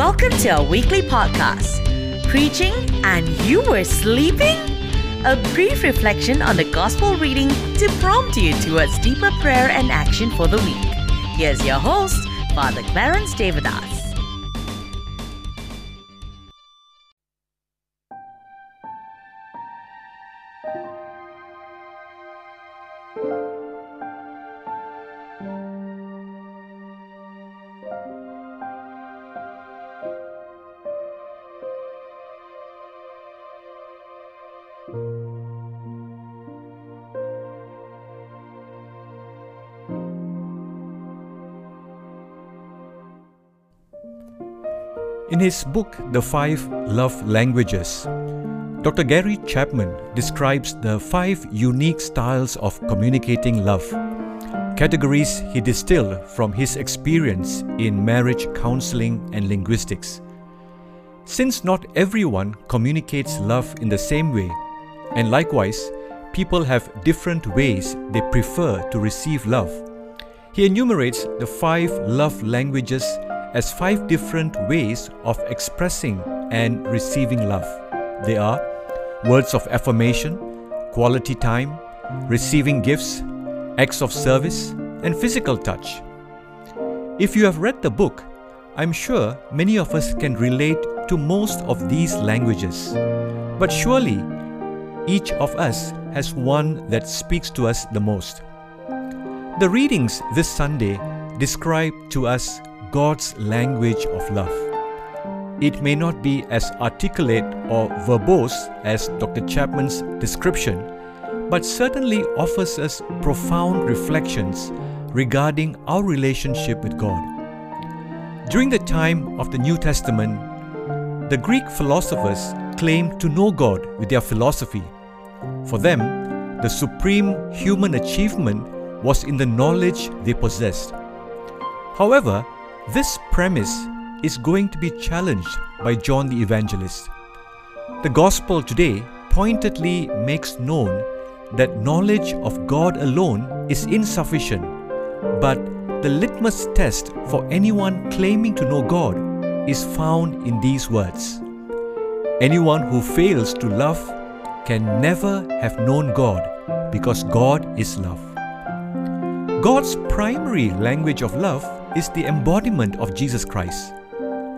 Welcome to our weekly podcast. Preaching and you were sleeping? A brief reflection on the gospel reading to prompt you towards deeper prayer and action for the week. Here's your host, Father Clarence Devadass. In his book, The Five Love Languages, Dr. Gary Chapman describes the five unique styles of communicating love, categories he distilled from his experience in marriage counseling and linguistics. Since not everyone communicates love in the same way, and likewise, people have different ways they prefer to receive love, he enumerates the five love languages as five different ways of expressing and receiving love. They are words of affirmation, quality time, receiving gifts, acts of service, and physical touch. If you have read the book, I'm sure many of us can relate to most of these languages. But surely, each of us has one that speaks to us the most. The readings this Sunday describe to us God's language of love. It may not be as articulate or verbose as Dr. Chapman's description, but certainly offers us profound reflections regarding our relationship with God. During the time of the New Testament, the Greek philosophers claimed to know God with their philosophy. For them, the supreme human achievement was in the knowledge they possessed. However, this premise is going to be challenged by John the Evangelist. The Gospel today pointedly makes known that knowledge of God alone is insufficient, but the litmus test for anyone claiming to know God is found in these words Anyone who fails to love can never have known God because God is love. God's primary language of love is the embodiment of Jesus Christ.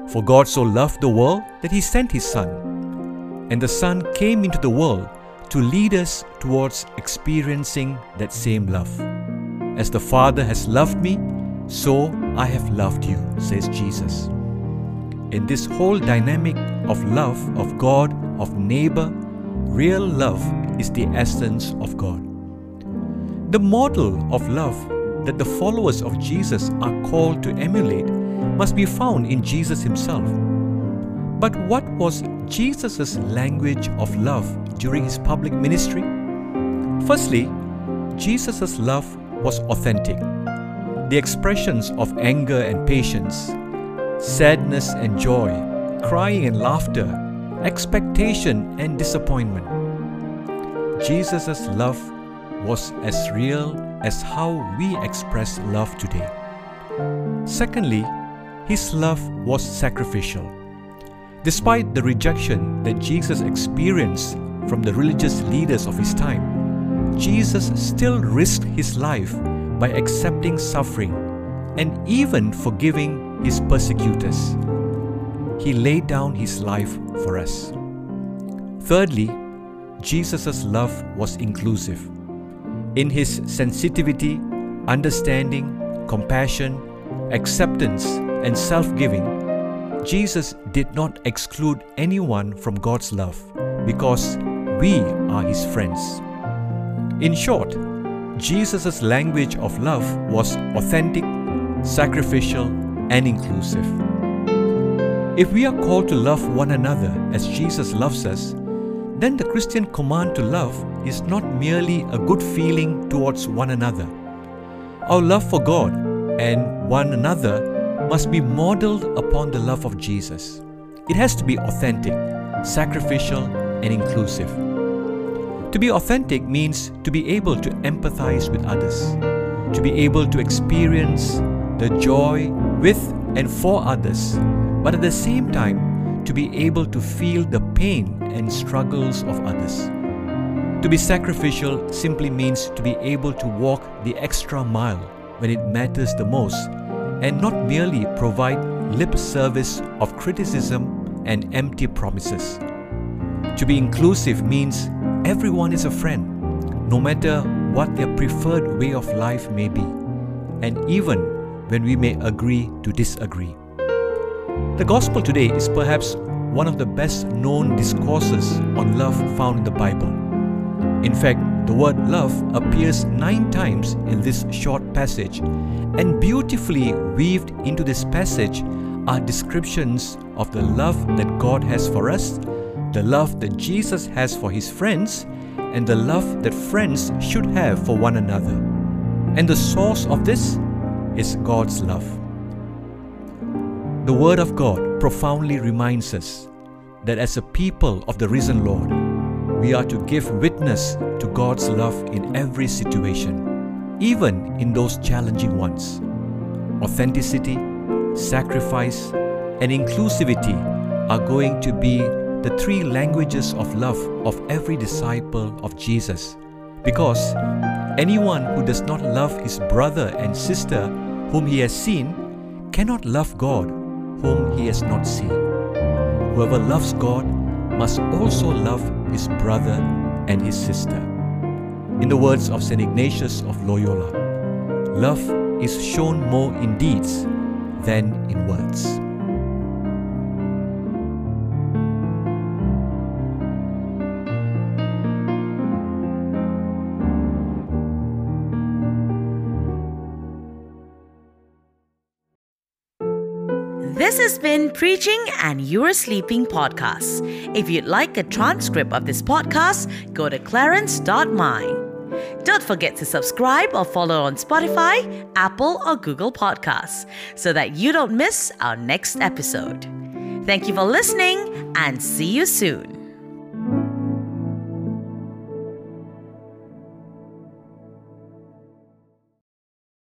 For God so loved the world that he sent his Son. And the Son came into the world to lead us towards experiencing that same love. As the Father has loved me, so I have loved you, says Jesus. In this whole dynamic of love of God, of neighbor, real love is the essence of God. The model of love that the followers of Jesus are called to emulate must be found in Jesus himself. But what was Jesus' language of love during his public ministry? Firstly, Jesus' love was authentic. The expressions of anger and patience, sadness and joy, crying and laughter, expectation and disappointment. Jesus' love was as real as how we express love today. Secondly, his love was sacrificial. Despite the rejection that Jesus experienced from the religious leaders of his time, Jesus still risked his life by accepting suffering and even forgiving his persecutors. He laid down his life for us. Thirdly, Jesus' love was inclusive. In his sensitivity, understanding, compassion, acceptance, and self giving, Jesus did not exclude anyone from God's love because we are his friends. In short, Jesus' language of love was authentic, sacrificial, and inclusive. If we are called to love one another as Jesus loves us, then the Christian command to love is not merely a good feeling towards one another. Our love for God and one another must be modeled upon the love of Jesus. It has to be authentic, sacrificial, and inclusive. To be authentic means to be able to empathize with others, to be able to experience the joy with and for others but at the same time, to be able to feel the pain and struggles of others. To be sacrificial simply means to be able to walk the extra mile when it matters the most and not merely provide lip service of criticism and empty promises. To be inclusive means everyone is a friend, no matter what their preferred way of life may be, and even when we may agree to disagree. The Gospel today is perhaps one of the best known discourses on love found in the Bible. In fact, the word love appears nine times in this short passage, and beautifully weaved into this passage are descriptions of the love that God has for us, the love that Jesus has for his friends, and the love that friends should have for one another. And the source of this is God's love. The Word of God profoundly reminds us that as a people of the risen Lord, we are to give witness to God's love in every situation, even in those challenging ones. Authenticity, sacrifice, and inclusivity are going to be the three languages of love of every disciple of Jesus. Because anyone who does not love his brother and sister whom he has seen cannot love God whom he has not seen. Whoever loves God must also love his brother and his sister. In the words of St. Ignatius of Loyola, love is shown more in deeds than in words. This has been Preaching and You Are Sleeping podcast. If you'd like a transcript of this podcast, go to clarence.my. Don't forget to subscribe or follow on Spotify, Apple, or Google Podcasts so that you don't miss our next episode. Thank you for listening and see you soon.